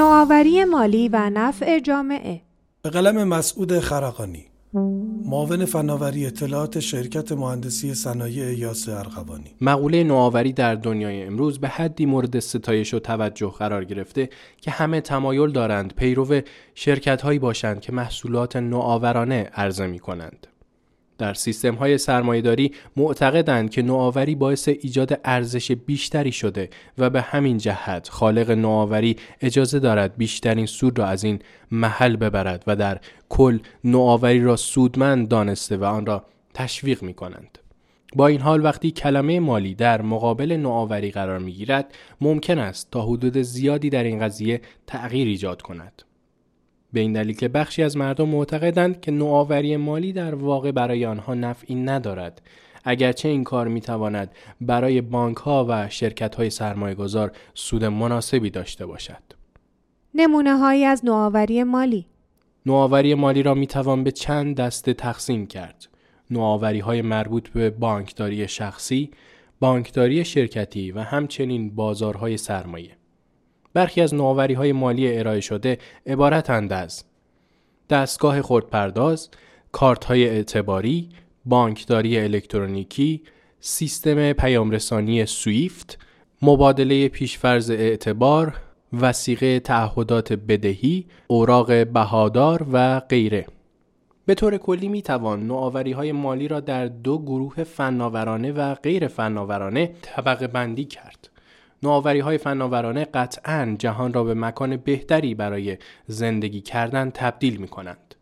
نوآوری مالی و نفع جامعه. به قلم مسعود خرقانی. معاون فناوری اطلاعات شرکت مهندسی صنایع یاس ارغوانی. مقوله نوآوری در دنیای امروز به حدی مورد ستایش و توجه قرار گرفته که همه تمایل دارند پیرو شرکت هایی باشند که محصولات نوآورانه عرضه می کنند. در سیستم های سرمایهداری معتقدند که نوآوری باعث ایجاد ارزش بیشتری شده و به همین جهت خالق نوآوری اجازه دارد بیشترین سود را از این محل ببرد و در کل نوآوری را سودمند دانسته و آن را تشویق می کنند. با این حال وقتی کلمه مالی در مقابل نوآوری قرار می گیرد ممکن است تا حدود زیادی در این قضیه تغییر ایجاد کند. به این دلیل که بخشی از مردم معتقدند که نوآوری مالی در واقع برای آنها نفعی ندارد اگرچه این کار می تواند برای بانک ها و شرکت های سرمایه گذار سود مناسبی داشته باشد. نمونه هایی از نوآوری مالی نوآوری مالی را می توان به چند دسته تقسیم کرد. نوآوری های مربوط به بانکداری شخصی، بانکداری شرکتی و همچنین بازارهای سرمایه. برخی از نوآوری های مالی ارائه شده عبارتند از دستگاه خردپرداز، کارت های اعتباری، بانکداری الکترونیکی، سیستم پیامرسانی سویفت، مبادله پیشفرز اعتبار، وسیقه تعهدات بدهی، اوراق بهادار و غیره. به طور کلی می توان نوآوری های مالی را در دو گروه فناورانه و غیر فناورانه طبقه بندی کرد. نوآوری های فناورانه قطعا جهان را به مکان بهتری برای زندگی کردن تبدیل می کنند.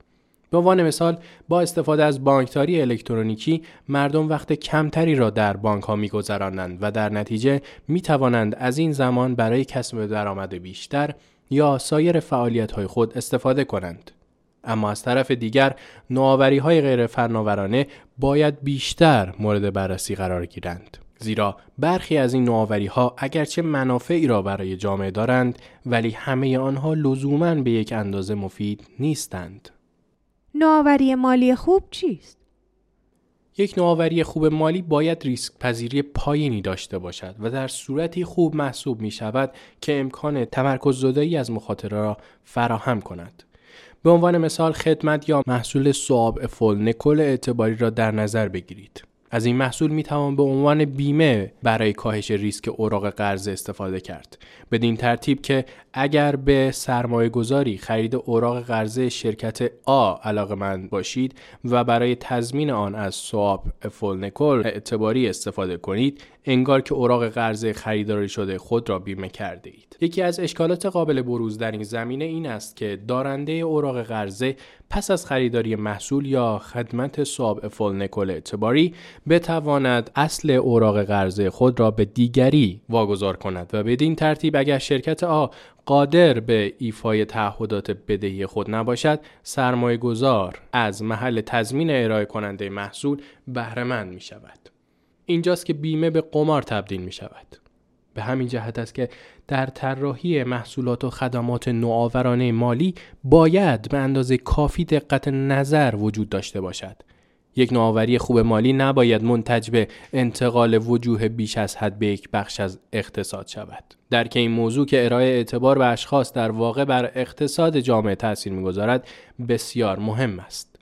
به عنوان مثال با استفاده از بانکداری الکترونیکی مردم وقت کمتری را در بانک ها می گذرانند و در نتیجه می توانند از این زمان برای کسب درآمد بیشتر یا سایر فعالیت های خود استفاده کنند. اما از طرف دیگر نوآوری های غیر فناورانه باید بیشتر مورد بررسی قرار گیرند. زیرا برخی از این نوآوری ها اگرچه منافعی را برای جامعه دارند ولی همه آنها لزوما به یک اندازه مفید نیستند. نوآوری مالی خوب چیست؟ یک نوآوری خوب مالی باید ریسک پذیری پایینی داشته باشد و در صورتی خوب محسوب می شود که امکان تمرکز زدایی از مخاطره را فراهم کند. به عنوان مثال خدمت یا محصول سواب افول نکل اعتباری را در نظر بگیرید. از این محصول می توان به عنوان بیمه برای کاهش ریسک اوراق قرض استفاده کرد بدین ترتیب که اگر به سرمایه گذاری خرید اوراق قرضه شرکت آ علاقه من باشید و برای تضمین آن از سواب نکل اعتباری استفاده کنید انگار که اوراق قرضه خریداری شده خود را بیمه کرده اید. یکی از اشکالات قابل بروز در این زمینه این است که دارنده اوراق قرضه پس از خریداری محصول یا خدمت سواب نکل اعتباری بتواند اصل اوراق قرضه خود را به دیگری واگذار کند و بدین ترتیب اگر شرکت آ قادر به ایفای تعهدات بدهی خود نباشد سرمایه گذار از محل تضمین ارائه کننده محصول بهرهمند می شود. اینجاست که بیمه به قمار تبدیل می شود. به همین جهت است که در طراحی محصولات و خدمات نوآورانه مالی باید به اندازه کافی دقت نظر وجود داشته باشد یک نوآوری خوب مالی نباید منتج به انتقال وجوه بیش از حد به یک بخش از اقتصاد شود. در که این موضوع که ارائه اعتبار به اشخاص در واقع بر اقتصاد جامعه تاثیر می‌گذارد بسیار مهم است.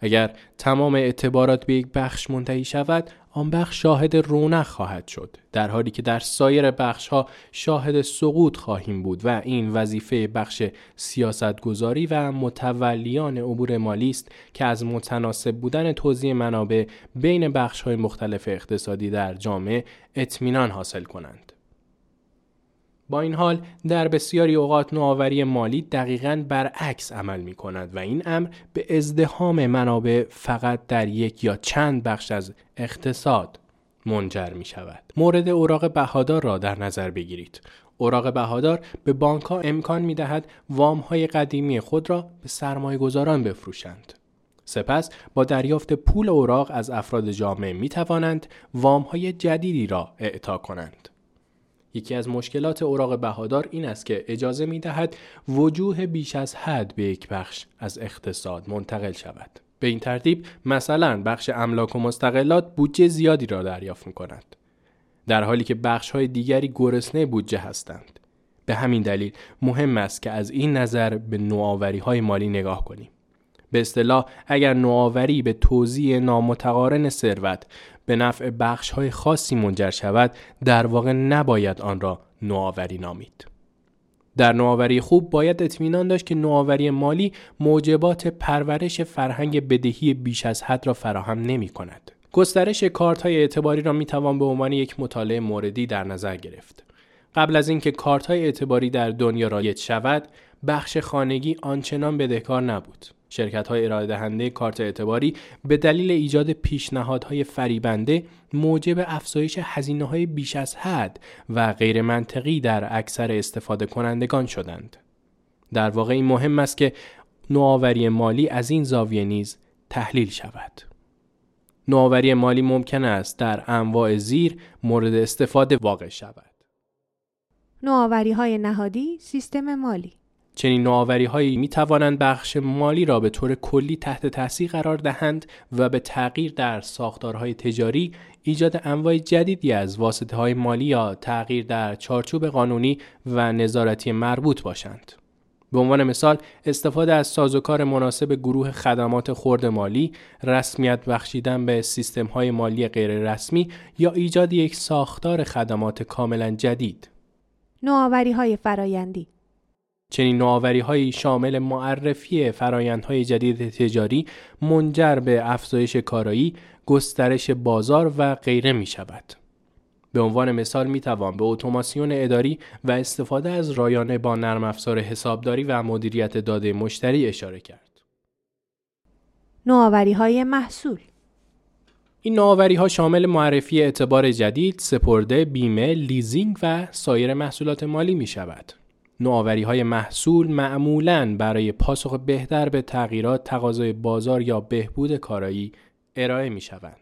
اگر تمام اعتبارات به یک بخش منتهی شود آن بخش شاهد رونق خواهد شد در حالی که در سایر بخش ها شاهد سقوط خواهیم بود و این وظیفه بخش سیاستگذاری و متولیان امور مالی است که از متناسب بودن توزیع منابع بین بخش های مختلف اقتصادی در جامعه اطمینان حاصل کنند. با این حال در بسیاری اوقات نوآوری مالی دقیقا برعکس عمل می کند و این امر به ازدهام منابع فقط در یک یا چند بخش از اقتصاد منجر می شود. مورد اوراق بهادار را در نظر بگیرید. اوراق بهادار به بانک ها امکان می دهد وام های قدیمی خود را به سرمایه گذاران بفروشند. سپس با دریافت پول اوراق از افراد جامعه می توانند وام های جدیدی را اعطا کنند. یکی از مشکلات اوراق بهادار این است که اجازه می دهد وجوه بیش از حد به یک بخش از اقتصاد منتقل شود. به این ترتیب مثلا بخش املاک و مستقلات بودجه زیادی را دریافت می کند. در حالی که بخش های دیگری گرسنه بودجه هستند. به همین دلیل مهم است که از این نظر به نوآوری های مالی نگاه کنیم. به اصطلاح اگر نوآوری به توزیع نامتقارن ثروت به نفع بخش های خاصی منجر شود در واقع نباید آن را نوآوری نامید. در نوآوری خوب باید اطمینان داشت که نوآوری مالی موجبات پرورش فرهنگ بدهی بیش از حد را فراهم نمی کند. گسترش کارت های اعتباری را می توان به عنوان یک مطالعه موردی در نظر گرفت. قبل از اینکه کارت های اعتباری در دنیا رایج شود، بخش خانگی آنچنان بدهکار نبود. شرکت های ارائه دهنده کارت اعتباری به دلیل ایجاد پیشنهادهای فریبنده موجب افزایش هزینه های بیش از حد و غیر منطقی در اکثر استفاده کنندگان شدند. در واقع این مهم است که نوآوری مالی از این زاویه نیز تحلیل شود. نوآوری مالی ممکن است در انواع زیر مورد استفاده واقع شود. نوآوری های نهادی سیستم مالی چنین نوآوری هایی می توانند بخش مالی را به طور کلی تحت تاثیر قرار دهند و به تغییر در ساختارهای تجاری، ایجاد انواع جدیدی از واسطه های مالی یا تغییر در چارچوب قانونی و نظارتی مربوط باشند. به عنوان مثال استفاده از سازوکار مناسب گروه خدمات خورد مالی، رسمیت بخشیدن به سیستم های مالی غیررسمی یا ایجاد یک ساختار خدمات کاملا جدید. نوآوری های فرایندی چنین نوآوری شامل معرفی فرایندهای جدید تجاری منجر به افزایش کارایی، گسترش بازار و غیره می شود. به عنوان مثال می توان به اتوماسیون اداری و استفاده از رایانه با نرم افزار حسابداری و مدیریت داده مشتری اشاره کرد. نوآوری های محصول این نوآوری ها شامل معرفی اعتبار جدید، سپرده، بیمه، لیزینگ و سایر محصولات مالی می شود. نوآوری های محصول معمولاً برای پاسخ بهتر به تغییرات تقاضای بازار یا بهبود کارایی ارائه می شوند.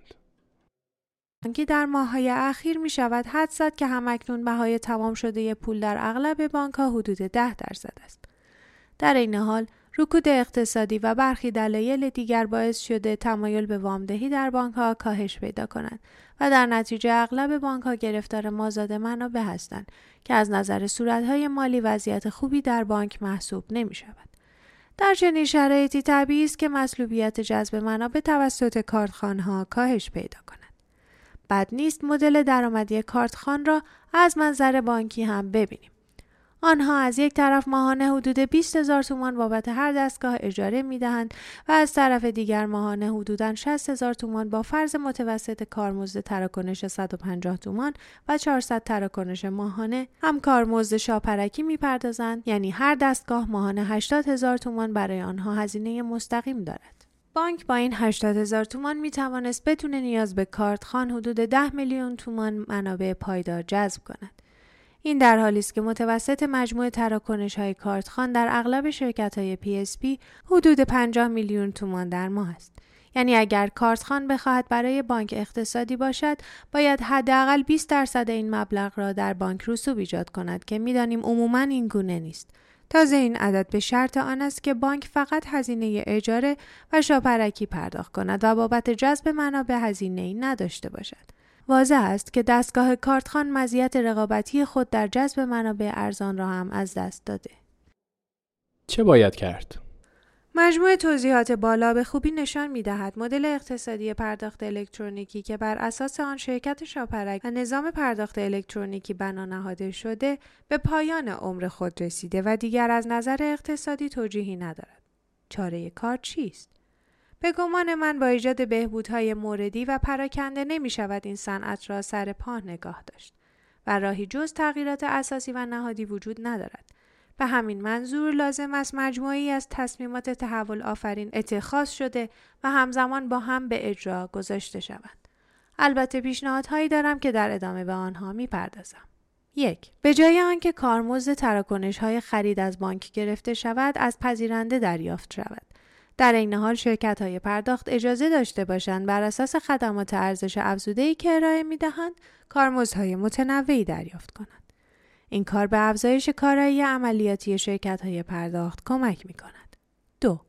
که در ماههای اخیر می شود حد زد که همکنون بهای تمام شده پول در اغلب بانک ها حدود ده درصد است. در این حال رکود اقتصادی و برخی دلایل دیگر باعث شده تمایل به وامدهی در بانک ها کاهش پیدا کنند و در نتیجه اغلب بانک ها گرفتار مازاد منابع هستند که از نظر صورتهای مالی وضعیت خوبی در بانک محسوب نمی شود. در چنین شرایطی طبیعی است که مسلوبیت جذب منابع توسط کارتخانها کاهش پیدا کند. بد نیست مدل درآمدی کارتخان را از منظر بانکی هم ببینیم. آنها از یک طرف ماهانه حدود 20 هزار تومان بابت هر دستگاه اجاره می دهند و از طرف دیگر ماهانه حدوداً 60 هزار تومان با فرض متوسط کارمزد تراکنش 150 تومان و 400 تراکنش ماهانه هم کارمزد شاپرکی می پردازند یعنی هر دستگاه ماهانه 80 هزار تومان برای آنها هزینه مستقیم دارد. بانک با این 80 هزار تومان می توانست بدون نیاز به کارت خان حدود 10 میلیون تومان منابع پایدار جذب کند. این در حالی است که متوسط مجموع تراکنش های کارتخان در اغلب شرکت های PSP حدود 50 میلیون تومان در ماه است. یعنی اگر کارتخان بخواهد برای بانک اقتصادی باشد باید حداقل 20 درصد این مبلغ را در بانک رسوب ایجاد کند که می‌دانیم عموما این گونه نیست تازه این عدد به شرط آن است که بانک فقط هزینه اجاره و شاپرکی پرداخت کند و بابت جذب منابع هزینه ای نداشته باشد واضح است که دستگاه کارتخان مزیت رقابتی خود در جذب منابع ارزان را هم از دست داده. چه باید کرد؟ مجموع توضیحات بالا به خوبی نشان می دهد مدل اقتصادی پرداخت الکترونیکی که بر اساس آن شرکت شاپرک و نظام پرداخت الکترونیکی بنا نهاده شده به پایان عمر خود رسیده و دیگر از نظر اقتصادی توجیهی ندارد. چاره کار چیست؟ به گمان من با ایجاد بهبودهای موردی و پراکنده نمی شود این صنعت را سر پا نگاه داشت و راهی جز تغییرات اساسی و نهادی وجود ندارد. به همین منظور لازم است مجموعی از تصمیمات تحول آفرین اتخاذ شده و همزمان با هم به اجرا گذاشته شود. البته پیشنهادهایی دارم که در ادامه به آنها می‌پردازم. یک به جای آنکه کارمزد تراکنش های خرید از بانک گرفته شود از پذیرنده دریافت شود در این حال شرکت های پرداخت اجازه داشته باشند بر اساس خدمات ارزش افزوده که ارائه می دهند کارمزدهای متنوعی دریافت کنند. این کار به افزایش کارایی عملیاتی شرکت های پرداخت کمک می کند. دو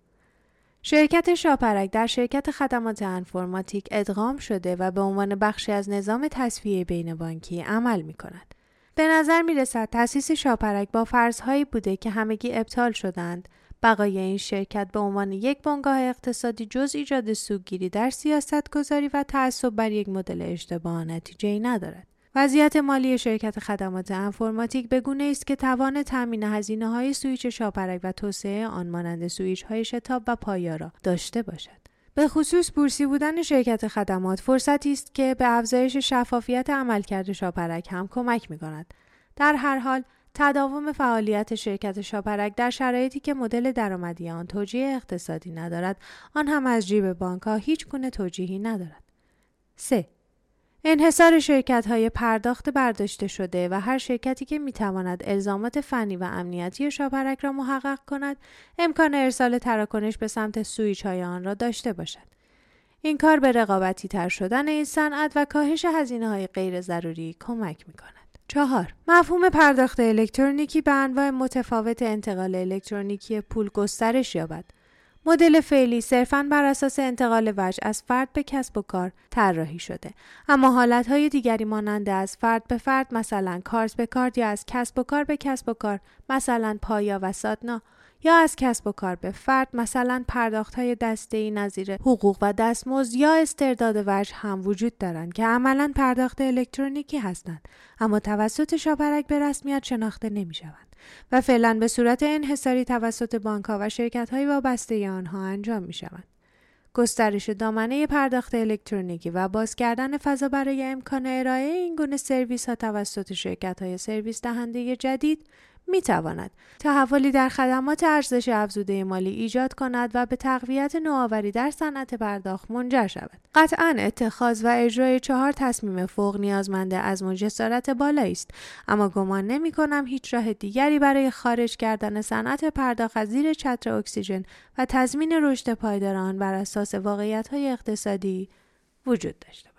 شرکت شاپرک در شرکت خدمات انفورماتیک ادغام شده و به عنوان بخشی از نظام تسویه بین بانکی عمل می کند. به نظر می رسد تأسیس شاپرک با فرضهایی بوده که همگی ابطال شدند بقای این شرکت به عنوان یک بنگاه اقتصادی جز ایجاد سوگیری در سیاست گذاری و تعصب بر یک مدل اشتباه نتیجه ای ندارد. وضعیت مالی شرکت خدمات انفورماتیک به گونه است که توان تامین هزینه های سویچ شاپرک و توسعه آن مانند سویچ های شتاب و پایا داشته باشد. به خصوص بورسی بودن شرکت خدمات فرصتی است که به افزایش شفافیت عملکرد شاپرک هم کمک می کند. در هر حال تداوم فعالیت شرکت شاپرک در شرایطی که مدل درآمدی آن توجیه اقتصادی ندارد آن هم از جیب بانک ها هیچ گونه توجیهی ندارد 3. انحصار شرکت های پرداخت برداشته شده و هر شرکتی که می‌تواند الزامات فنی و امنیتی شاپرک را محقق کند امکان ارسال تراکنش به سمت سویچ های آن را داشته باشد. این کار به رقابتی تر شدن این صنعت و کاهش هزینه های غیر ضروری کمک می کند. چهار. مفهوم پرداخت الکترونیکی به انواع متفاوت انتقال الکترونیکی پول گسترش یابد. مدل فعلی صرفاً بر اساس انتقال وجه از فرد به کسب و کار طراحی شده. اما حالتهای دیگری مانند از فرد به فرد مثلا کارت به کارت یا از کسب و کار به کسب و کار مثلا پایا و سادنا یا از کسب و کار به فرد مثلا پرداخت های دسته ای نظیر حقوق و دستمزد یا استرداد وجه هم وجود دارند که عملا پرداخت الکترونیکی هستند اما توسط شاپرک به رسمیت شناخته نمی شوند و فعلا به صورت انحصاری توسط بانک و شرکت های وابسته آنها انجام می شوند. گسترش دامنه پرداخت الکترونیکی و باز کردن فضا برای امکان ارائه این گونه سرویس ها توسط شرکت های سرویس دهنده جدید می تواند تحولی در خدمات ارزش افزوده مالی ایجاد کند و به تقویت نوآوری در صنعت پرداخت منجر شود. قطعا اتخاذ و اجرای چهار تصمیم فوق نیازمند از جسارت بالایی است اما گمان نمی کنم هیچ راه دیگری برای خارج کردن صنعت پرداخت از زیر چتر اکسیژن و تضمین رشد پایدار آن بر اساس واقعیت های اقتصادی وجود داشته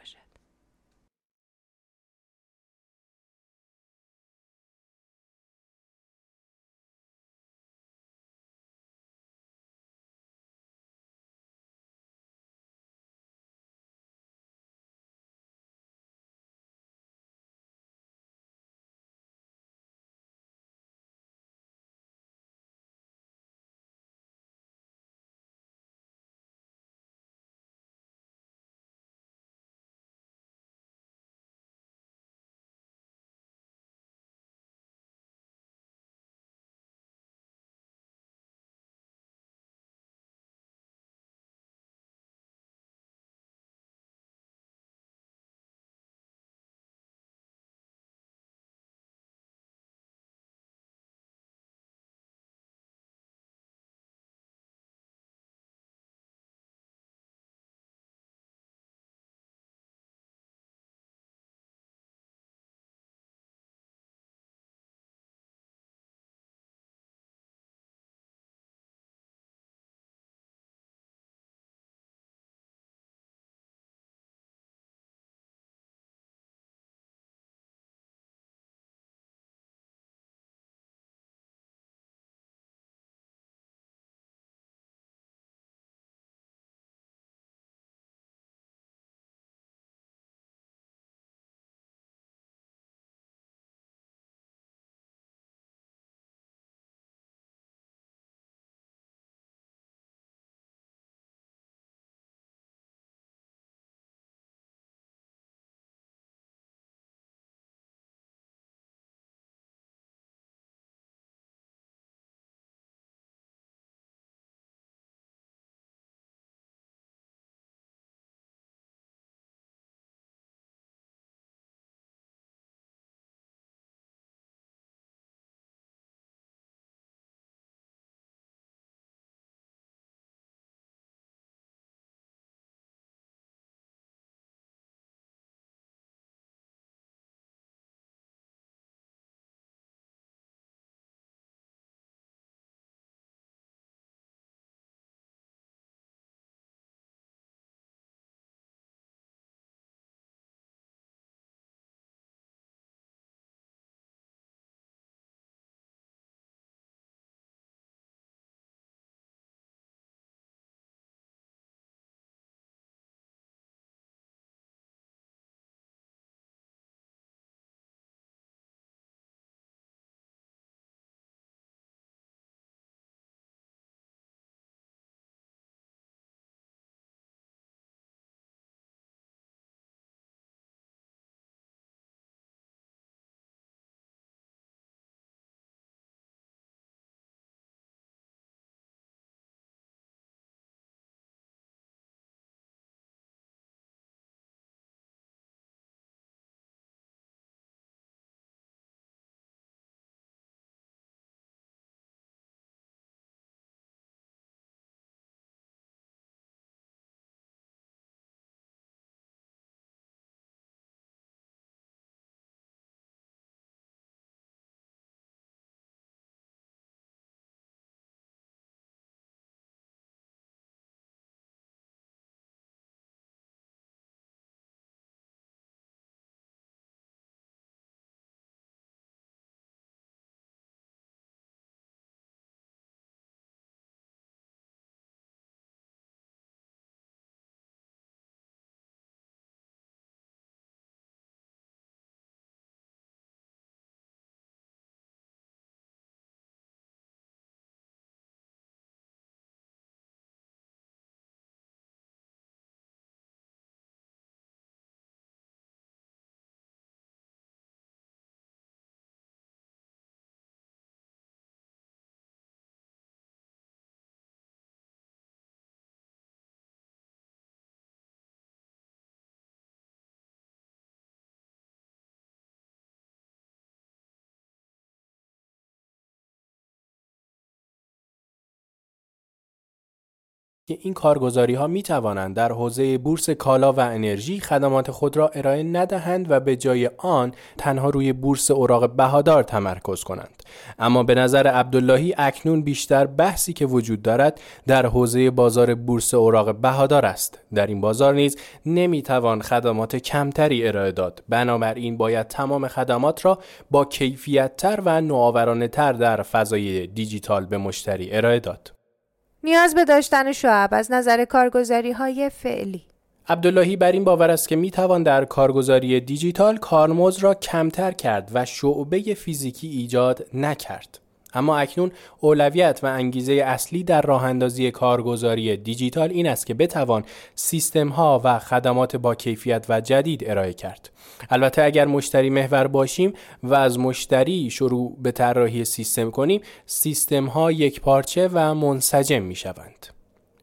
که این کارگزاری ها می توانند در حوزه بورس کالا و انرژی خدمات خود را ارائه ندهند و به جای آن تنها روی بورس اوراق بهادار تمرکز کنند. اما به نظر عبداللهی اکنون بیشتر بحثی که وجود دارد در حوزه بازار بورس اوراق بهادار است. در این بازار نیز نمی توان خدمات کمتری ارائه داد. بنابراین باید تمام خدمات را با کیفیت تر و نوآورانه تر در فضای دیجیتال به مشتری ارائه داد. نیاز به داشتن شعب از نظر کارگزاری های فعلی عبداللهی بر این باور است که می توان در کارگزاری دیجیتال کارمز را کمتر کرد و شعبه فیزیکی ایجاد نکرد. اما اکنون اولویت و انگیزه اصلی در راه اندازی کارگزاری دیجیتال این است که بتوان سیستم ها و خدمات با کیفیت و جدید ارائه کرد. البته اگر مشتری محور باشیم و از مشتری شروع به طراحی سیستم کنیم سیستم ها یک پارچه و منسجم می شوند.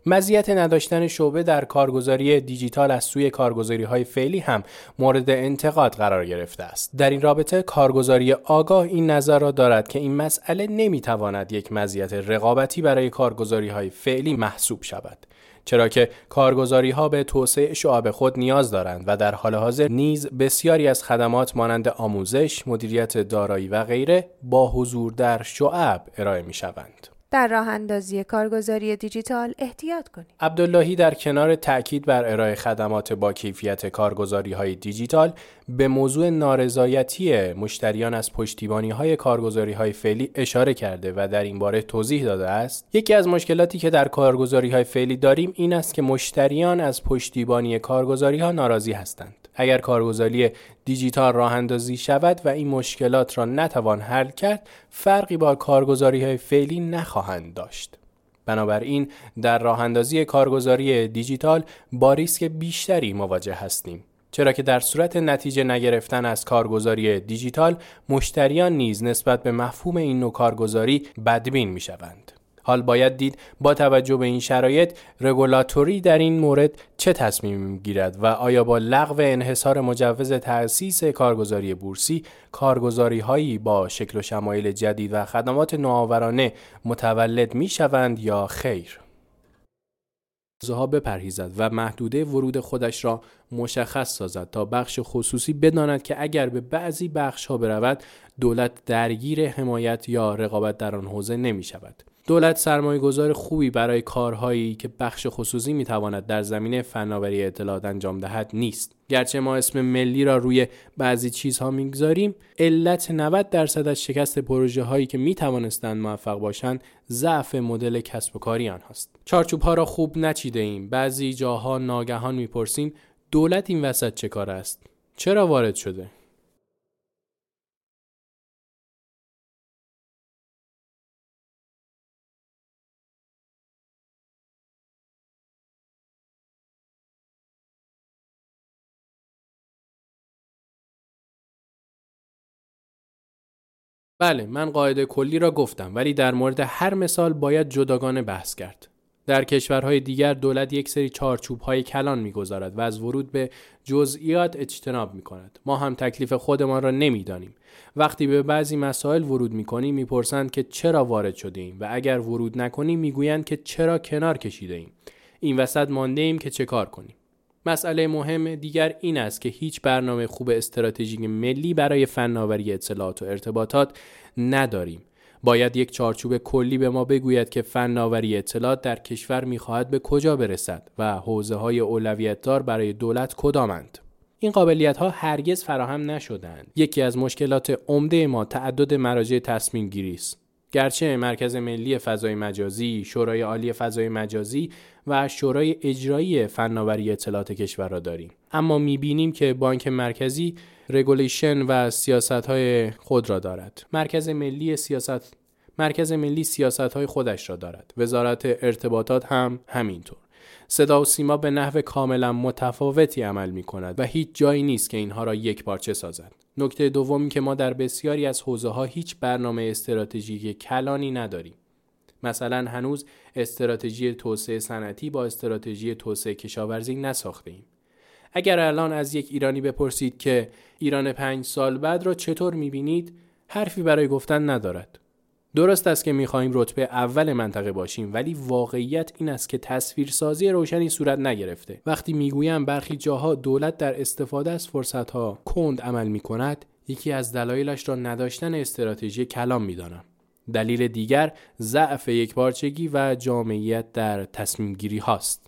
مزیت نداشتن شعبه در کارگزاری دیجیتال از سوی کارگزاری های فعلی هم مورد انتقاد قرار گرفته است. در این رابطه کارگزاری آگاه این نظر را دارد که این مسئله نمی‌تواند یک مزیت رقابتی برای کارگزاری های فعلی محسوب شود. چرا که کارگزاری ها به توسعه شعب خود نیاز دارند و در حال حاضر نیز بسیاری از خدمات مانند آموزش، مدیریت دارایی و غیره با حضور در شعب ارائه می شوند. در راه اندازی کارگزاری دیجیتال احتیاط کنید. عبداللهی در کنار تاکید بر ارائه خدمات با کیفیت کارگزاری های دیجیتال به موضوع نارضایتی مشتریان از پشتیبانی های کارگزاری های فعلی اشاره کرده و در این باره توضیح داده است یکی از مشکلاتی که در کارگزاری های فعلی داریم این است که مشتریان از پشتیبانی کارگزاری ها ناراضی هستند اگر کارگزاری دیجیتال راه اندازی شود و این مشکلات را نتوان حل کرد فرقی با کارگزاری های فعلی نخواهند داشت بنابراین در راه اندازی کارگزاری دیجیتال با ریسک بیشتری مواجه هستیم چرا که در صورت نتیجه نگرفتن از کارگزاری دیجیتال مشتریان نیز نسبت به مفهوم این نوع کارگزاری بدبین می شوند. حال باید دید با توجه به این شرایط رگولاتوری در این مورد چه تصمیم گیرد و آیا با لغو انحصار مجوز تأسیس کارگزاری بورسی کارگزاری هایی با شکل و شمایل جدید و خدمات نوآورانه متولد می شوند یا خیر ها بپرهیزد و محدوده ورود خودش را مشخص سازد تا بخش خصوصی بداند که اگر به بعضی بخش ها برود دولت درگیر حمایت یا رقابت در آن حوزه نمی شود. دولت سرمایه گذار خوبی برای کارهایی که بخش خصوصی می‌تواند در زمینه فناوری اطلاعات انجام دهد نیست. گرچه ما اسم ملی را روی بعضی چیزها می‌گذاریم علت 90 درصد از شکست پروژه هایی که می‌توانستند موفق باشند ضعف مدل کسب و کاری آنهاست چارچوب ها را خوب نچیده ایم بعضی جاها ناگهان می‌پرسیم دولت این وسط چه کار است؟ چرا وارد شده؟ بله من قاعده کلی را گفتم ولی در مورد هر مثال باید جداگانه بحث کرد. در کشورهای دیگر دولت یک سری چارچوب های کلان می‌گذارد و از ورود به جزئیات اجتناب می کند. ما هم تکلیف خودمان را نمی‌دانیم. وقتی به بعضی مسائل ورود می کنیم می‌پرسند که چرا وارد شده ایم و اگر ورود نکنیم می‌گویند که چرا کنار کشیده ایم. این وسط مانده ایم که چه کار کنیم. مسئله مهم دیگر این است که هیچ برنامه خوب استراتژیک ملی برای فناوری اطلاعات و ارتباطات نداریم. باید یک چارچوب کلی به ما بگوید که فناوری اطلاعات در کشور می‌خواهد به کجا برسد و حوزه های اولویت دار برای دولت کدامند. این قابلیت ها هرگز فراهم نشدند. یکی از مشکلات عمده ما تعدد مراجع تصمیم گیری است. گرچه مرکز ملی فضای مجازی، شورای عالی فضای مجازی و شورای اجرایی فناوری اطلاعات کشور را داریم. اما می‌بینیم که بانک مرکزی regulation و سیاست های خود را دارد. مرکز ملی سیاست مرکز ملی سیاست های خودش را دارد. وزارت ارتباطات هم همینطور. صدا و سیما به نحو کاملا متفاوتی عمل می کند و هیچ جایی نیست که اینها را یک پارچه سازد نکته دومی که ما در بسیاری از حوزه ها هیچ برنامه استراتژیک کلانی نداریم مثلا هنوز استراتژی توسعه صنعتی با استراتژی توسعه کشاورزی نساخته ایم. اگر الان از یک ایرانی بپرسید که ایران پنج سال بعد را چطور می‌بینید حرفی برای گفتن ندارد. درست است که می‌خواهیم رتبه اول منطقه باشیم ولی واقعیت این است که تصویرسازی روشنی صورت نگرفته. وقتی می‌گویم برخی جاها دولت در استفاده از فرصتها کند عمل می کند یکی از دلایلش را نداشتن استراتژی کلام می‌دانم. دلیل دیگر ضعف یکپارچگی و جامعیت در تصمیم گیری هاست.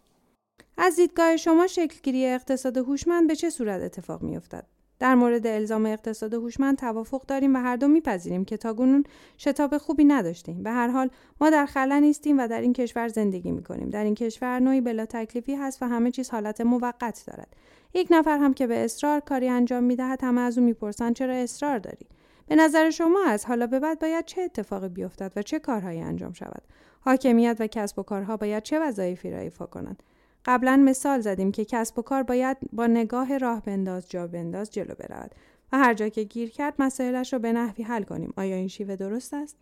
از دیدگاه شما شکلگیری اقتصاد هوشمند به چه صورت اتفاق میافتد؟ در مورد الزام اقتصاد هوشمند توافق داریم و هر دو میپذیریم که تاگونون شتاب خوبی نداشتیم. به هر حال ما در خلا نیستیم و در این کشور زندگی می‌کنیم. در این کشور نوعی بلا تکلیفی هست و همه چیز حالت موقت دارد. یک نفر هم که به اصرار کاری انجام می‌دهد همه از او می‌پرسند چرا اصرار داری؟ به نظر شما از حالا به بعد باید چه اتفاقی بیفتد و چه کارهایی انجام شود؟ حاکمیت و کسب و کارها باید چه وظایفی را ایفا کنند؟ قبلا مثال زدیم که کسب و کار باید با نگاه راه بنداز جا بنداز جلو برود و هر جا که گیر کرد مسائلش را به نحوی حل کنیم. آیا این شیوه درست است؟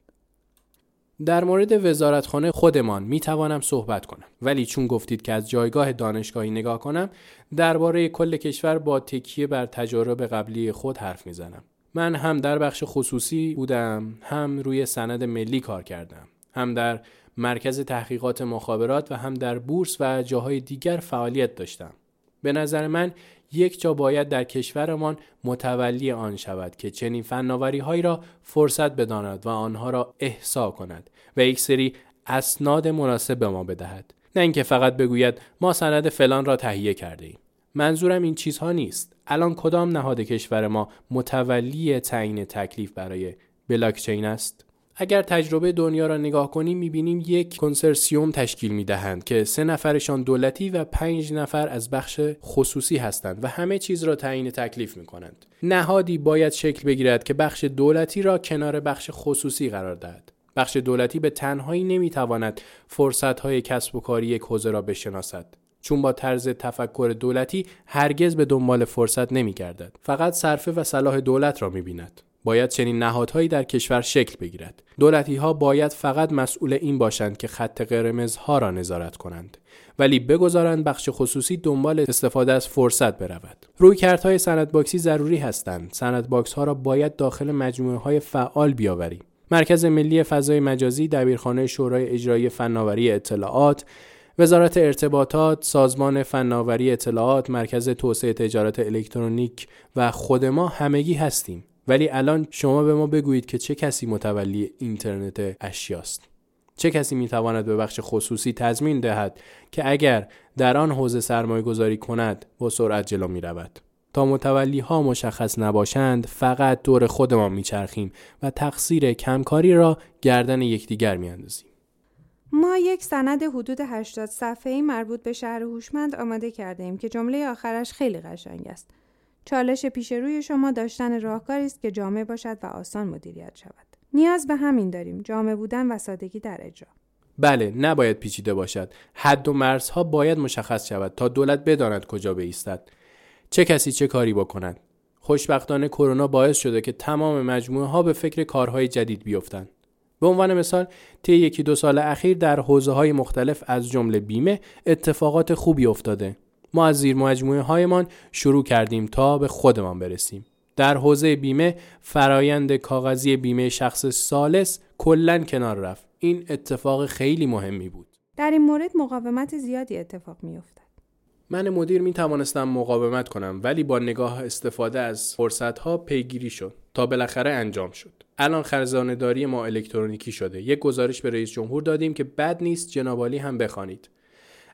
در مورد وزارتخانه خودمان می توانم صحبت کنم. ولی چون گفتید که از جایگاه دانشگاهی نگاه کنم درباره کل کشور با تکیه بر تجارب قبلی خود حرف می‌زنم. من هم در بخش خصوصی بودم هم روی سند ملی کار کردم هم در مرکز تحقیقات مخابرات و هم در بورس و جاهای دیگر فعالیت داشتم. به نظر من یک جا باید در کشورمان متولی آن شود که چنین فناوری هایی را فرصت بداند و آنها را احسا کند و یک سری اسناد مناسب به ما بدهد. نه اینکه فقط بگوید ما سند فلان را تهیه کرده ایم منظورم این چیزها نیست. الان کدام نهاد کشور ما متولی تعیین تکلیف برای بلاکچین است؟ اگر تجربه دنیا را نگاه کنیم می‌بینیم یک کنسرسیوم تشکیل می‌دهند که سه نفرشان دولتی و پنج نفر از بخش خصوصی هستند و همه چیز را تعیین تکلیف می کنند. نهادی باید شکل بگیرد که بخش دولتی را کنار بخش خصوصی قرار دهد. بخش دولتی به تنهایی نمی‌تواند فرصتهای کسب و کاری یک حوزه را بشناسد. چون با طرز تفکر دولتی هرگز به دنبال فرصت نمی گردد. فقط صرفه و صلاح دولت را می بیند. باید چنین نهادهایی در کشور شکل بگیرد. دولتی ها باید فقط مسئول این باشند که خط قرمزها را نظارت کنند. ولی بگذارند بخش خصوصی دنبال استفاده از فرصت برود. رویکردهای sandbox ی ضروری هستند. sandbox ها را باید داخل مجموعه های فعال بیاوریم. مرکز ملی فضای مجازی دبیرخانه شورای اجرایی فناوری اطلاعات وزارت ارتباطات، سازمان فناوری اطلاعات، مرکز توسعه تجارت الکترونیک و خود ما همگی هستیم. ولی الان شما به ما بگویید که چه کسی متولی اینترنت اشیاست چه کسی می‌تواند به بخش خصوصی تضمین دهد که اگر در آن حوزه سرمایه گذاری کند با سرعت جلو می رود. تا متولی ها مشخص نباشند فقط دور خودمان میچرخیم و تقصیر کمکاری را گردن یکدیگر میاندازیم. ما یک سند حدود 80 صفحه‌ای مربوط به شهر هوشمند آماده کرده ایم که جمله آخرش خیلی قشنگ است. چالش پیش روی شما داشتن راهکاری است که جامع باشد و آسان مدیریت شود. نیاز به همین داریم. جامع بودن و سادگی در اجرا. بله نباید پیچیده باشد حد و مرزها باید مشخص شود تا دولت بداند کجا بایستد چه کسی چه کاری بکند خوشبختانه کرونا باعث شده که تمام مجموعه ها به فکر کارهای جدید بیفتند به عنوان مثال طی یکی دو سال اخیر در حوزه های مختلف از جمله بیمه اتفاقات خوبی افتاده ما از زیر مجموعه هایمان شروع کردیم تا به خودمان برسیم. در حوزه بیمه فرایند کاغذی بیمه شخص سالس کلا کنار رفت. این اتفاق خیلی مهمی بود. در این مورد مقاومت زیادی اتفاق افتد. من مدیر می توانستم مقاومت کنم ولی با نگاه استفاده از فرصت ها پیگیری شد تا بالاخره انجام شد. الان خرزانه داری ما الکترونیکی شده. یک گزارش به رئیس جمهور دادیم که بد نیست جنابالی هم بخوانید.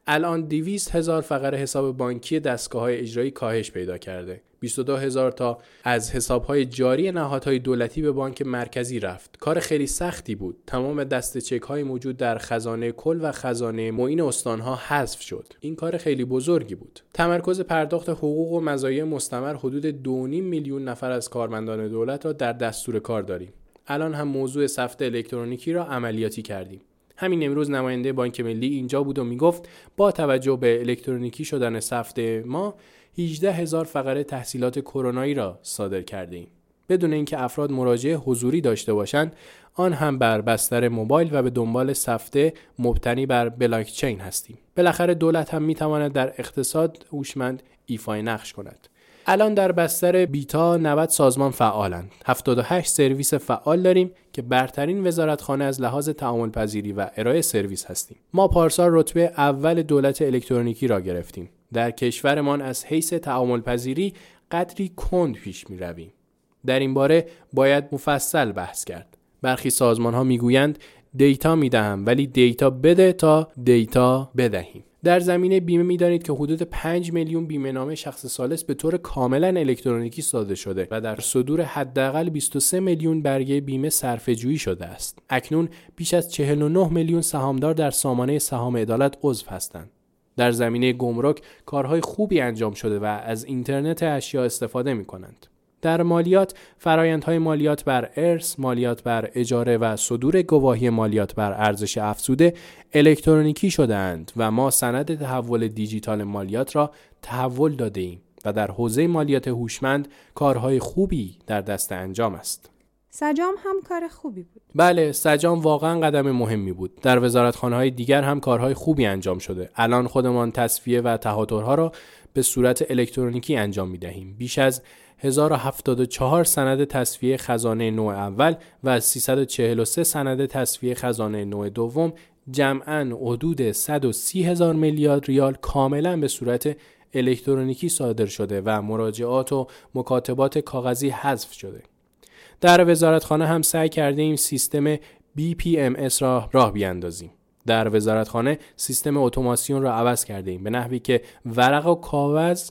الان 200 هزار فقر حساب بانکی دستگاه های اجرایی کاهش پیدا کرده. 22 هزار تا از حساب های جاری نهادهای دولتی به بانک مرکزی رفت. کار خیلی سختی بود. تمام دست چک های موجود در خزانه کل و خزانه معین استان ها حذف شد. این کار خیلی بزرگی بود. تمرکز پرداخت حقوق و مزایای مستمر حدود 2.5 میلیون نفر از کارمندان دولت را در دستور کار داریم. الان هم موضوع سفت الکترونیکی را عملیاتی کردیم. همین امروز نماینده بانک ملی اینجا بود و می‌گفت با توجه به الکترونیکی شدن سفت ما 18 هزار فقره تسهیلات کرونایی را صادر کرده ایم. بدون اینکه افراد مراجعه حضوری داشته باشند آن هم بر بستر موبایل و به دنبال سفته مبتنی بر بلاکچین هستیم بالاخره دولت هم می‌تواند در اقتصاد هوشمند ایفای نقش کند الان در بستر بیتا 90 سازمان فعالند 78 سرویس فعال داریم که برترین وزارتخانه از لحاظ تعامل پذیری و ارائه سرویس هستیم ما پارسال رتبه اول دولت الکترونیکی را گرفتیم در کشورمان از حیث تعامل پذیری قدری کند پیش می رویم. در این باره باید مفصل بحث کرد. برخی سازمان ها می گویند دیتا می دهم ولی دیتا بده تا دیتا بدهیم. در زمینه بیمه می‌دانید که حدود 5 میلیون بیمه نامه شخص سالس به طور کاملا الکترونیکی صادر شده و در صدور حداقل 23 میلیون برگه بیمه صرفه جویی شده است. اکنون بیش از 49 میلیون سهامدار در سامانه سهام عدالت عضو هستند. در زمینه گمرک کارهای خوبی انجام شده و از اینترنت اشیا استفاده می کنند. در مالیات فرایندهای مالیات بر ارث، مالیات بر اجاره و صدور گواهی مالیات بر ارزش افزوده الکترونیکی شدهاند و ما سند تحول دیجیتال مالیات را تحول داده ایم و در حوزه مالیات هوشمند کارهای خوبی در دست انجام است. سجام هم کار خوبی بود. بله، سجام واقعا قدم مهمی بود. در وزارتخانه های دیگر هم کارهای خوبی انجام شده. الان خودمان تصفیه و تهاترها را به صورت الکترونیکی انجام می دهیم. بیش از 1074 سند تصفیه خزانه نوع اول و 343 سند تصفیه خزانه نوع دوم جمعا حدود 130 هزار میلیارد ریال کاملا به صورت الکترونیکی صادر شده و مراجعات و مکاتبات کاغذی حذف شده. در وزارتخانه هم سعی کرده ایم سیستم BPMS را راه بیاندازیم. در وزارتخانه سیستم اتوماسیون را عوض کرده ایم به نحوی که ورق و کاغذ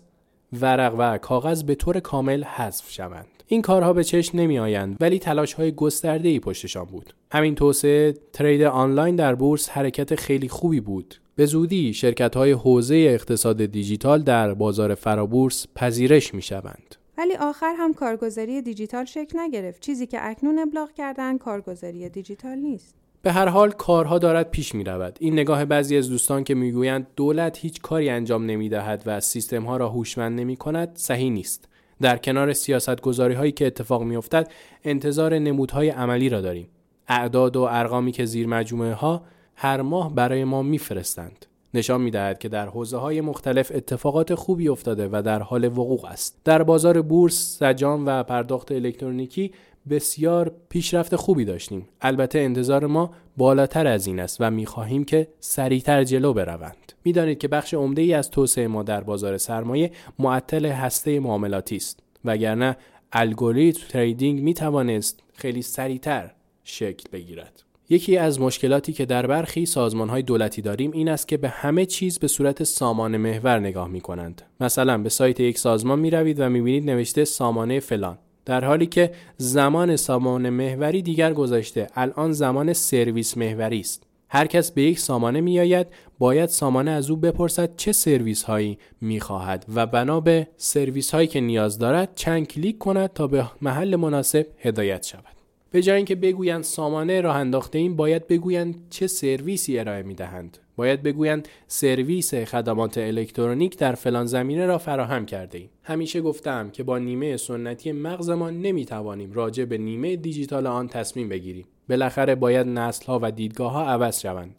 ورق و کاغذ به طور کامل حذف شوند. این کارها به چشم نمی آیند ولی تلاش های گسترده ای پشتشان بود. همین توسعه ترید آنلاین در بورس حرکت خیلی خوبی بود. به زودی شرکت های حوزه اقتصاد دیجیتال در بازار فرابورس پذیرش می شوند. ولی آخر هم کارگزاری دیجیتال شکل نگرفت. چیزی که اکنون ابلاغ کردن کارگزاری دیجیتال نیست. به هر حال کارها دارد پیش می رود. این نگاه بعضی از دوستان که می‌گویند دولت هیچ کاری انجام نمی دهد و سیستم ها را هوشمند نمی کند صحیح نیست. در کنار سیاست گذاری هایی که اتفاق می افتد انتظار نمودهای عملی را داریم. اعداد و ارقامی که زیر مجموعه ها هر ماه برای ما میفرستند. نشان می دهد که در حوزه های مختلف اتفاقات خوبی افتاده و در حال وقوع است. در بازار بورس، سجام و پرداخت الکترونیکی بسیار پیشرفت خوبی داشتیم. البته انتظار ما بالاتر از این است و خواهیم که سریعتر جلو بروند. می‌دانید که بخش عمده ای از توسعه ما در بازار سرمایه معطل هسته معاملاتی است وگرنه الگوریتم تریدینگ می توانست خیلی سریعتر شکل بگیرد. یکی از مشکلاتی که در برخی سازمان های دولتی داریم این است که به همه چیز به صورت سامان محور نگاه می کنند. مثلا به سایت یک سازمان می روید و می بینید نوشته سامانه فلان. در حالی که زمان سامان محوری دیگر گذشته الان زمان سرویس محوری است. هر کس به یک سامانه می آید باید سامانه از او بپرسد چه سرویس هایی می خواهد و بنا به سرویس هایی که نیاز دارد چند کلیک کند تا به محل مناسب هدایت شود. به جای اینکه بگویند سامانه راه انداخته ایم باید بگویند چه سرویسی ارائه می دهند باید بگویند سرویس خدمات الکترونیک در فلان زمینه را فراهم کرده ایم. همیشه گفتم که با نیمه سنتی مغزمان نمی توانیم راجع به نیمه دیجیتال آن تصمیم بگیریم. بالاخره باید نسل ها و دیدگاه ها عوض شوند.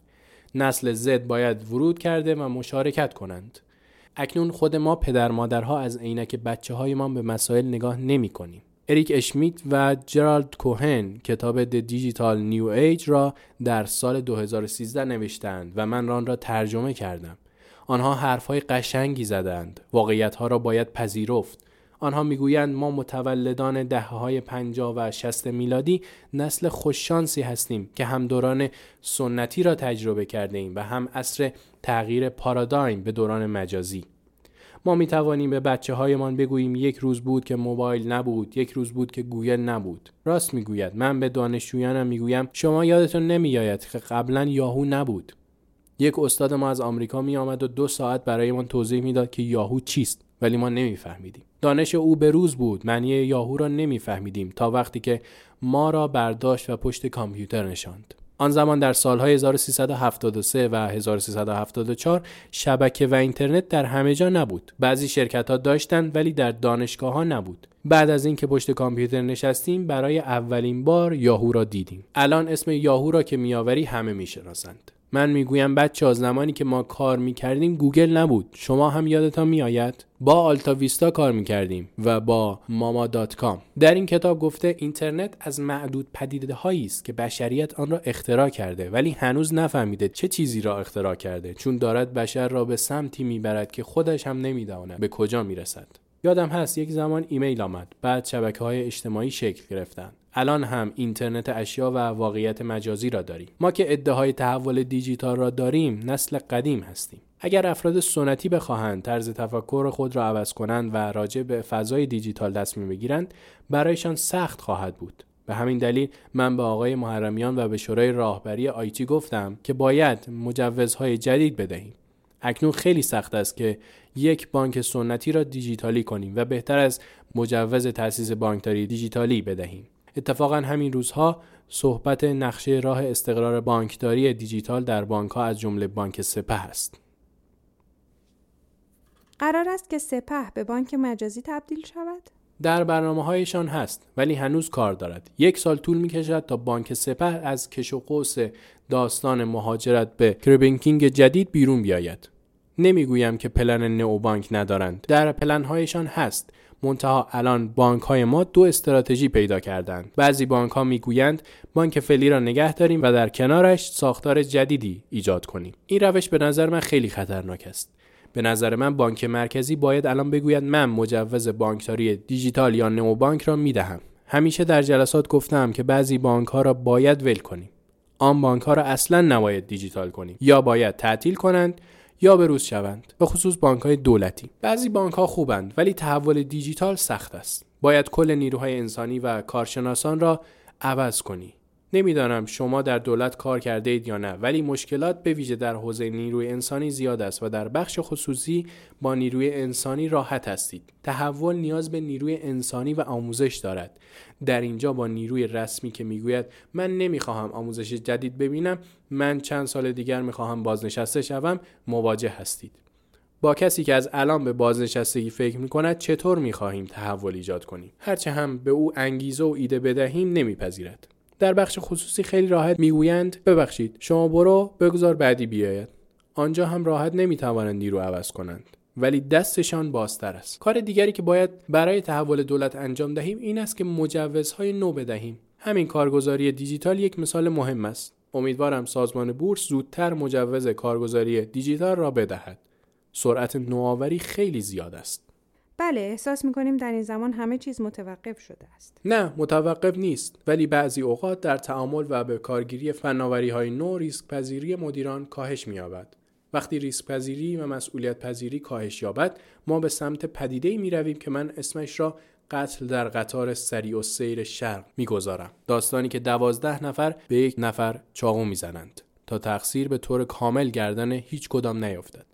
نسل زد باید ورود کرده و مشارکت کنند. اکنون خود ما پدر مادرها از عینک بچه هایمان به مسائل نگاه نمی کنیم. اریک اشمیت و جرالد کوهن کتاب د دیجیتال نیو ایج را در سال 2013 نوشتند و من آن را ترجمه کردم. آنها حرفهای قشنگی زدند. واقعیت ها را باید پذیرفت. آنها می‌گویند ما متولدان دهه های 50 و 60 میلادی نسل خوششانسی هستیم که هم دوران سنتی را تجربه کرده ایم و هم اصر تغییر پارادایم به دوران مجازی. ما می توانیم به بچه هایمان بگوییم یک روز بود که موبایل نبود یک روز بود که گوگل نبود. راست می‌گوید. من به دانشجویانم می‌گویم شما یادتون نمیآید که قبلا یاهو نبود. یک استاد ما از آمریکا می آمد و دو ساعت برایمان توضیح می‌داد که یاهو چیست ولی ما نمیفهمیدیم. دانش او به روز بود. معنی یاهو را نمیفهمیدیم تا وقتی که ما را برداشت و پشت کامپیوتر نشاند. آن زمان در سالهای 1373 و 1374 شبکه و اینترنت در همه جا نبود. بعضی شرکت ها داشتند ولی در دانشگاه ها نبود. بعد از اینکه پشت کامپیوتر نشستیم برای اولین بار یاهو را دیدیم. الان اسم یاهو را که میآوری همه می‌شناسند. من می‌گویم بچه ها زمانی که ما کار می‌کردیم گوگل نبود. شما هم یادتان میآید؟ با آلتا ویستا کار می‌کردیم و با ماما دات کام. در این کتاب گفته اینترنت از معدود پدیده هایی است که بشریت آن را اختراع کرده ولی هنوز نفهمیده چه چیزی را اختراع کرده چون دارد بشر را به سمتی می‌برد که خودش هم نمی‌داند به کجا می‌رسد. یادم هست یک زمان ایمیل آمد. بعد شبکه های اجتماعی شکل گرفتند الان هم اینترنت اشیا و واقعیت مجازی را داریم. ما که ادعای تحول دیجیتال را داریم نسل قدیم هستیم. اگر افراد سنتی بخواهند طرز تفکر خود را عوض کنند و راجع به فضای دیجیتال تصمیم بگیرند برایشان سخت خواهد بود. به همین دلیل من به آقای محرمیان و به شورای راهبری آیتی گفتم که باید مجوزهای جدید بدهیم. اکنون خیلی سخت است که یک بانک سنتی را دیجیتالی کنیم و بهتر از مجوز تأسیس بانکداری دیجیتالی بدهیم اتفاقا همین روزها صحبت نقشه راه استقرار بانکداری دیجیتال در بانک ها از جمله بانک سپه است. قرار است که سپه به بانک مجازی تبدیل شود؟ در برنامه هایشان هست ولی هنوز کار دارد. یک سال طول می کشد تا بانک سپه از کش و قوس داستان مهاجرت به کربینکینگ جدید بیرون بیاید. نمی‌گویم که پلن نئو بانک ندارند. در پلن هایشان هست منتها الان بانک های ما دو استراتژی پیدا کردند بعضی بانک ها می‌گویند بانک فعلی را نگه داریم و در کنارش ساختار جدیدی ایجاد کنیم این روش به نظر من خیلی خطرناک است به نظر من بانک مرکزی باید الان بگوید من مجوز بانکداری دیجیتال یا نمو بانک را می‌دهم. همیشه در جلسات گفتم که بعضی بانک ها را باید ول کنیم. آن بانک ها را اصلا نباید دیجیتال کنیم. یا باید تعطیل کنند یا به روز شوند. به خصوص بانک های دولتی. بعضی بانک ها خوبند ولی تحول دیجیتال سخت است. باید کل نیروهای انسانی و کارشناسان را عوض کنی. نمی‌دانم شما در دولت کار کرده اید یا نه ولی مشکلات به ویژه در حوزه نیروی انسانی زیاد است و در بخش خصوصی با نیروی انسانی راحت هستید. تحول نیاز به نیروی انسانی و آموزش دارد. در اینجا با نیروی رسمی که می‌گوید من نمی‌خواهم آموزش جدید ببینم من چند سال دیگر می‌خواهم بازنشسته شوم مواجه هستید. با کسی که از الان به بازنشستگی فکر می کند چطور می خواهیم تحول ایجاد کنیم؟ هرچه هم به او انگیزه و ایده بدهیم نمیپذیرد. در بخش خصوصی خیلی راحت می‌گویند ببخشید شما برو بگذار بعدی بیاید. آنجا هم راحت نمی‌توانند نیرو عوض کنند ولی دستشان بازتر است. کار دیگری که باید برای تحول دولت انجام دهیم این است که مجوزهای نو بدهیم. همین کارگزاری دیجیتال یک مثال مهم است. امیدوارم سازمان بورس زودتر مجوز کارگزاری دیجیتال را بدهد. سرعت نوآوری خیلی زیاد است. بله احساس می‌کنیم در این زمان همه چیز متوقف شده است. نه متوقف نیست ولی بعضی اوقات در تعامل و به کارگیری فناوری های نو ریسک پذیری مدیران کاهش مییابد. وقتی ریسک پذیری و مسئولیت پذیری کاهش یابد ما به سمت پدیده می رویم که من اسمش را قتل در قطار سریع و سیر شرق می‌گذارم. داستانی که دوازده نفر به یک نفر چاقو می‌زنند تا تقصیر به طور کامل گردن هیچ کدام نیفتد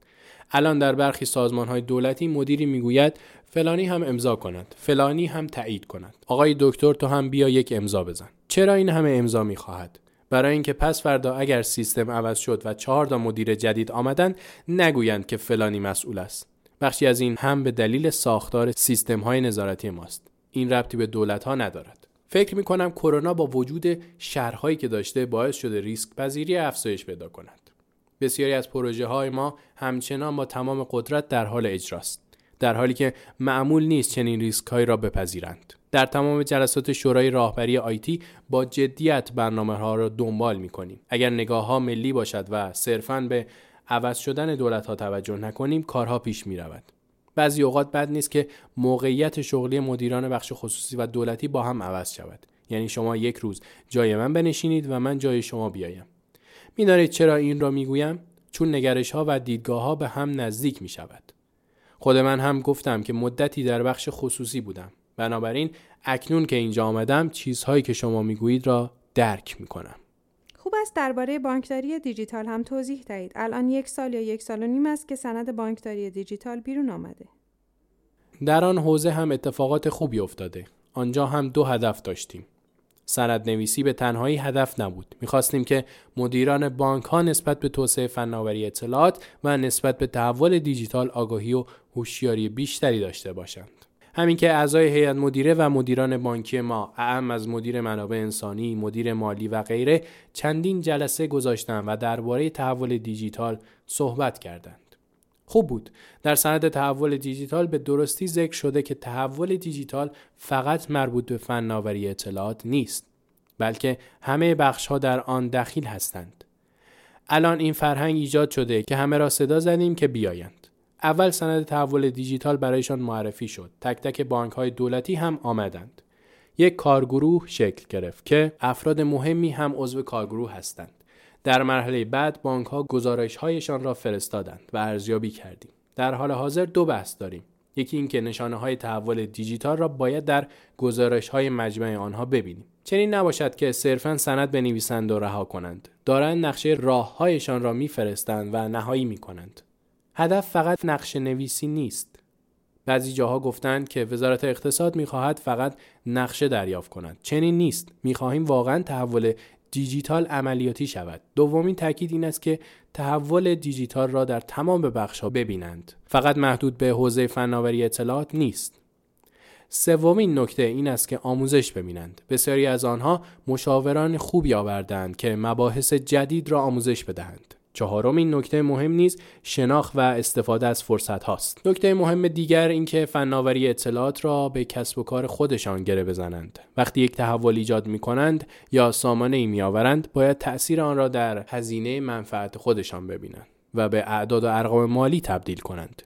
الان در برخی سازمان های دولتی مدیری می‌گوید فلانی هم امضا کند فلانی هم تایید کند. آقای دکتر تو هم بیا یک امضا بزن. چرا این همه امضا می‌خواهد؟ برای اینکه پس فردا اگر سیستم عوض شد و چهار تا مدیر جدید آمدن نگویند که فلانی مسئول است. بخشی از این هم به دلیل ساختار سیستم های نظارتی ماست. این ربطی به دولت ها ندارد. فکر می کنم کرونا با وجود شهرهایی که داشته باعث شده ریسک پذیری افزایش پیدا کند. بسیاری از پروژه های ما همچنان با تمام قدرت در حال اجراست در حالی که معمول نیست چنین ریسک هایی را بپذیرند. در تمام جلسات شورای راهبری آیتی با جدیت برنامه ها را دنبال می کنیم اگر نگاه ها ملی باشد و صرفا به عوض شدن دولت ها توجه نکنیم کارها پیش می رود بعضی اوقات بد نیست که موقعیت شغلی مدیران بخش خصوصی و دولتی با هم عوض شود. یعنی شما یک روز جای من بنشینید و من جای شما بیایم. می‌دانید چرا این را می‌گویم چون نگرش ها و دیدگاه ها به هم نزدیک می شود. خود من هم گفتم که مدتی در بخش خصوصی بودم. بنابراین اکنون که اینجا آمدم چیزهایی که شما می‌گویید را درک می کنم. خوب است درباره بانکداری دیجیتال هم توضیح دهید. الان یک سال یا یک سال و نیم است که سند بانکداری دیجیتال بیرون آمده. در آن حوزه هم اتفاقات خوبی افتاده. آنجا هم دو هدف داشتیم. سند نویسی به تنهایی هدف نبود. می‌خواستیم که مدیران بانک ها نسبت به توسعه فناوری اطلاعات و نسبت به تحول دیجیتال آگاهی و هوشیاری بیشتری داشته باشند. همین که اعضای هیئت مدیره و مدیران بانکی ما اعم از مدیر منابع انسانی، مدیر مالی و غیره چندین جلسه گذاشتن و درباره تحول دیجیتال صحبت کردند. خوب بود. در سند تحول دیجیتال به درستی ذکر شده که تحول دیجیتال فقط مربوط به فناوری اطلاعات نیست بلکه همه بخش ها در آن دخیل هستند. الان این فرهنگ ایجاد شده که همه را صدا زدیم که بیایند. اول سند تحول دیجیتال برایشان معرفی شد. تک تک بانک های دولتی هم آمدند. یک کارگروه شکل گرفت که افراد مهمی هم عضو کارگروه هستند. در مرحله بعد بانک ها گزارش هایشان را فرستادند و ارزیابی کردیم. در حال حاضر دو بحث داریم. یکی اینکه نشانه های تحول دیجیتال را باید در گزارش های مجمع آنها ببینیم. چنین نباشد که صرفا سند بنویسند و رها کنند. دارند نقشه راههایشان را میفرستند و نهایی می کنند. هدف فقط نقشه نویسی نیست. بعضی جاها گفتند که وزارت اقتصاد می‌خواهد فقط نقشه دریافت کند. چنین نیست. می‌خواهیم واقعا تحول دیجیتال عملیاتی شود. دومین تاکید این است که تحول دیجیتال را در تمام بخش ها ببینند. فقط محدود به حوزه فناوری اطلاعات نیست. سومین نکته این است که آموزش ببینند. بسیاری از آنها مشاوران خوبی آوردند که مباحث جدید را آموزش بدهند. چهارمین نکته مهم نیز شناخت و استفاده از فرصت هاست. نکته مهم دیگر اینکه فناوری اطلاعات را به کسب و کار خودشان گره بزنند. وقتی یک تحول ایجاد می کنند یا سامانه ای می آورند باید تأثیر آن را در هزینه منفعت خودشان ببینند و به اعداد و ارقام مالی تبدیل کنند.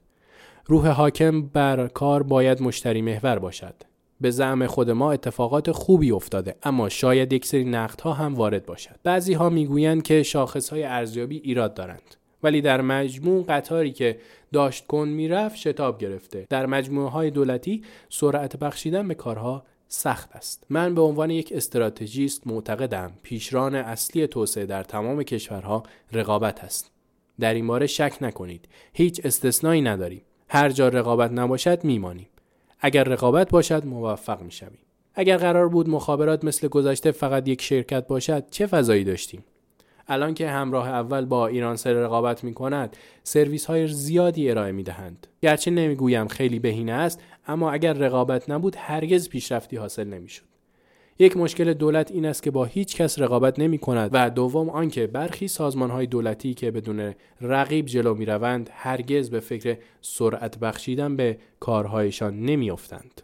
روح حاکم بر کار باید مشتری محور باشد. به زعم خود ما اتفاقات خوبی افتاده اما شاید یک سری نقدها هم وارد باشد. بعضی ها می‌گویند که شاخص های ارزیابی ایراد دارند ولی در مجموع قطاری که داشت کن می‌رفت شتاب گرفته. در مجموعه های دولتی سرعت بخشیدن به کارها سخت است. من به عنوان یک استراتژیست معتقدم پیشران اصلی توسعه در تمام کشورها رقابت است. در این باره شک نکنید. هیچ استثنایی نداریم. هر جا رقابت نباشد میمانیم. اگر رقابت باشد موفق می‌شویم اگر قرار بود مخابرات مثل گذشته فقط یک شرکت باشد چه فضایی داشتیم الان که همراه اول با ایران سر رقابت می کند سرویس های زیادی ارائه می دهند. گرچه نمی‌گویم خیلی بهینه است اما اگر رقابت نبود هرگز پیشرفتی حاصل نمی شود. یک مشکل دولت این است که با هیچ کس رقابت نمی کند و دوم آنکه برخی سازمان های دولتی که بدون رقیب جلو می روند هرگز به فکر سرعت بخشیدن به کارهایشان نمی افتند.